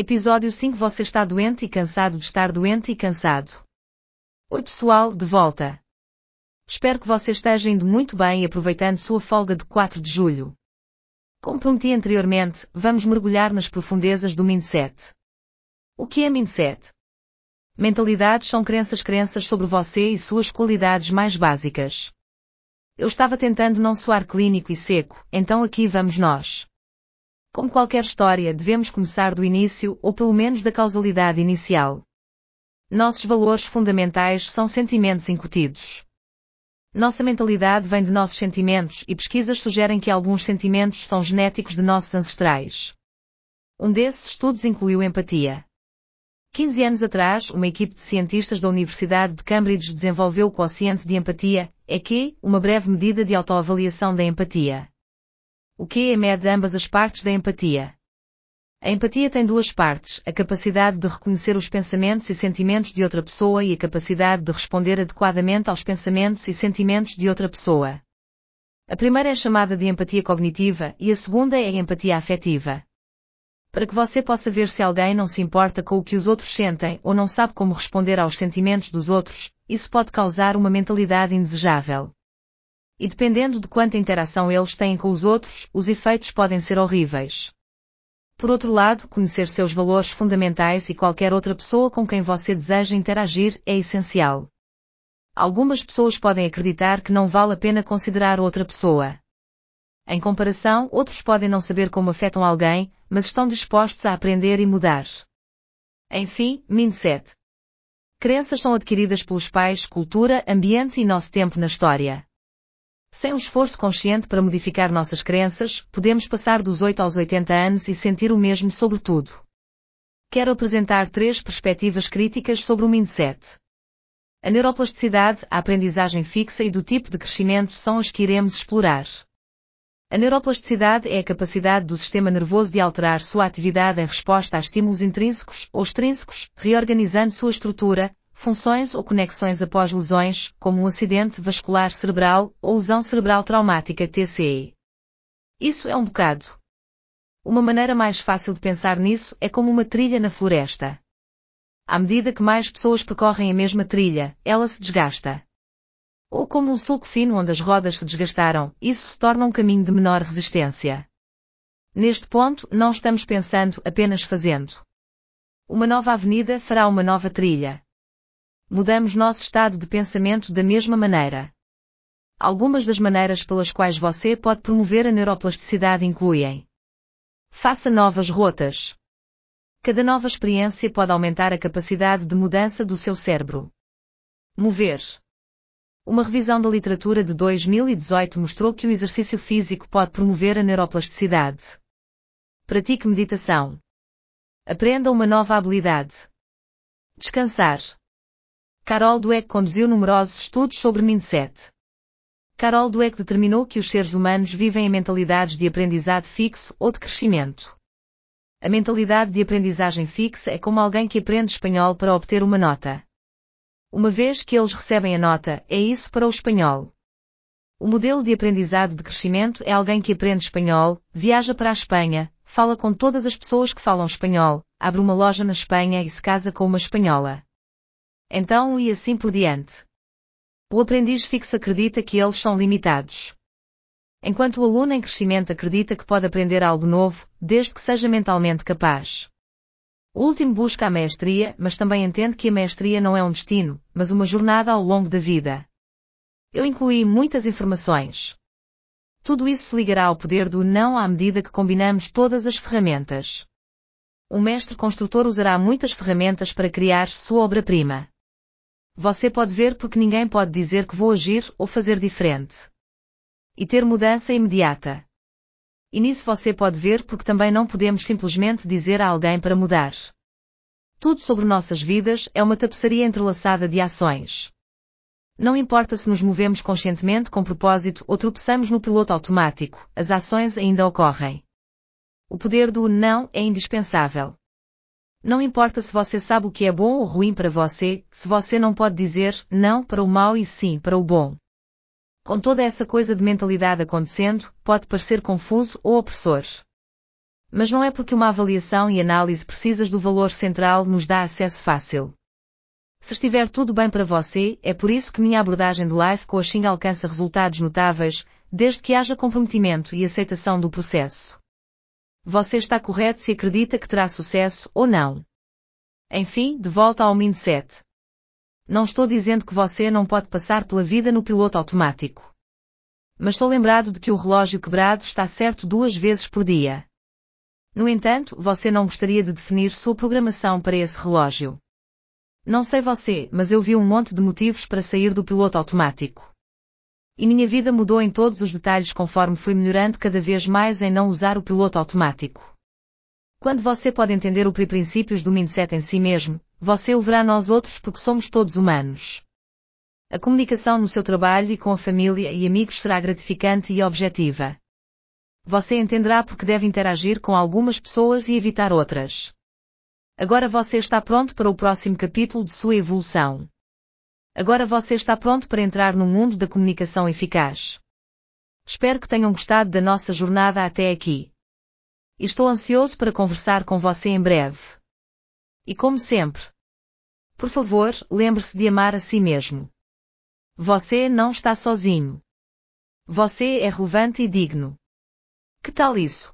Episódio 5 Você está doente e cansado de estar doente e cansado. Oi pessoal, de volta. Espero que você esteja indo muito bem e aproveitando sua folga de 4 de julho. Como prometi anteriormente, vamos mergulhar nas profundezas do mindset. O que é mindset? Mentalidades são crenças crenças sobre você e suas qualidades mais básicas. Eu estava tentando não soar clínico e seco, então aqui vamos nós. Como qualquer história, devemos começar do início, ou pelo menos da causalidade inicial. Nossos valores fundamentais são sentimentos incutidos. Nossa mentalidade vem de nossos sentimentos e pesquisas sugerem que alguns sentimentos são genéticos de nossos ancestrais. Um desses estudos incluiu empatia. 15 anos atrás, uma equipe de cientistas da Universidade de Cambridge desenvolveu o quociente de empatia, EQ, uma breve medida de autoavaliação da empatia. O que é mede ambas as partes da empatia. A empatia tem duas partes, a capacidade de reconhecer os pensamentos e sentimentos de outra pessoa e a capacidade de responder adequadamente aos pensamentos e sentimentos de outra pessoa. A primeira é chamada de empatia cognitiva e a segunda é a empatia afetiva para que você possa ver se alguém não se importa com o que os outros sentem ou não sabe como responder aos sentimentos dos outros, isso pode causar uma mentalidade indesejável. E dependendo de quanta interação eles têm com os outros, os efeitos podem ser horríveis. Por outro lado, conhecer seus valores fundamentais e qualquer outra pessoa com quem você deseja interagir é essencial. Algumas pessoas podem acreditar que não vale a pena considerar outra pessoa. Em comparação, outros podem não saber como afetam alguém, mas estão dispostos a aprender e mudar. Enfim, mindset. Crenças são adquiridas pelos pais, cultura, ambiente e nosso tempo na história. Sem um esforço consciente para modificar nossas crenças, podemos passar dos 8 aos 80 anos e sentir o mesmo sobre tudo. Quero apresentar três perspectivas críticas sobre o mindset. A neuroplasticidade, a aprendizagem fixa e do tipo de crescimento são as que iremos explorar. A neuroplasticidade é a capacidade do sistema nervoso de alterar sua atividade em resposta a estímulos intrínsecos ou extrínsecos, reorganizando sua estrutura, funções ou conexões após lesões, como um acidente vascular cerebral ou lesão cerebral traumática TCE. Isso é um bocado. Uma maneira mais fácil de pensar nisso é como uma trilha na floresta. À medida que mais pessoas percorrem a mesma trilha, ela se desgasta. Ou como um sulco fino onde as rodas se desgastaram, isso se torna um caminho de menor resistência. Neste ponto, não estamos pensando, apenas fazendo. Uma nova avenida fará uma nova trilha. Mudamos nosso estado de pensamento da mesma maneira. Algumas das maneiras pelas quais você pode promover a neuroplasticidade incluem Faça novas rotas. Cada nova experiência pode aumentar a capacidade de mudança do seu cérebro. Mover. Uma revisão da literatura de 2018 mostrou que o exercício físico pode promover a neuroplasticidade. Pratique meditação. Aprenda uma nova habilidade. Descansar. Carol Dweck conduziu numerosos estudos sobre mindset. Carol Dweck determinou que os seres humanos vivem em mentalidades de aprendizado fixo ou de crescimento. A mentalidade de aprendizagem fixa é como alguém que aprende espanhol para obter uma nota. Uma vez que eles recebem a nota, é isso para o espanhol. O modelo de aprendizado de crescimento é alguém que aprende espanhol, viaja para a Espanha, fala com todas as pessoas que falam espanhol, abre uma loja na Espanha e se casa com uma espanhola. Então e assim por diante. O aprendiz fixo acredita que eles são limitados. Enquanto o aluno em crescimento acredita que pode aprender algo novo, desde que seja mentalmente capaz. O último busca a maestria, mas também entende que a maestria não é um destino, mas uma jornada ao longo da vida. Eu incluí muitas informações. Tudo isso se ligará ao poder do não à medida que combinamos todas as ferramentas. Um mestre construtor usará muitas ferramentas para criar sua obra-prima. Você pode ver porque ninguém pode dizer que vou agir ou fazer diferente. E ter mudança imediata. E nisso você pode ver porque também não podemos simplesmente dizer a alguém para mudar. Tudo sobre nossas vidas é uma tapeçaria entrelaçada de ações. Não importa se nos movemos conscientemente com propósito ou tropeçamos no piloto automático, as ações ainda ocorrem. O poder do não é indispensável. Não importa se você sabe o que é bom ou ruim para você, se você não pode dizer não para o mal e sim para o bom. Com toda essa coisa de mentalidade acontecendo, pode parecer confuso ou opressor. Mas não é porque uma avaliação e análise precisas do valor central nos dá acesso fácil. Se estiver tudo bem para você, é por isso que minha abordagem de Life Coaching alcança resultados notáveis, desde que haja comprometimento e aceitação do processo. Você está correto se acredita que terá sucesso ou não. Enfim, de volta ao mindset. Não estou dizendo que você não pode passar pela vida no piloto automático. Mas sou lembrado de que o relógio quebrado está certo duas vezes por dia. No entanto, você não gostaria de definir sua programação para esse relógio. Não sei você, mas eu vi um monte de motivos para sair do piloto automático. E minha vida mudou em todos os detalhes conforme fui melhorando cada vez mais em não usar o piloto automático. Quando você pode entender o princípios do mindset em si mesmo, você o verá nós outros porque somos todos humanos. A comunicação no seu trabalho e com a família e amigos será gratificante e objetiva. Você entenderá porque deve interagir com algumas pessoas e evitar outras. Agora você está pronto para o próximo capítulo de sua evolução. Agora você está pronto para entrar no mundo da comunicação eficaz. Espero que tenham gostado da nossa jornada até aqui. Estou ansioso para conversar com você em breve. E como sempre, por favor, lembre-se de amar a si mesmo. Você não está sozinho. Você é relevante e digno. Que tal isso?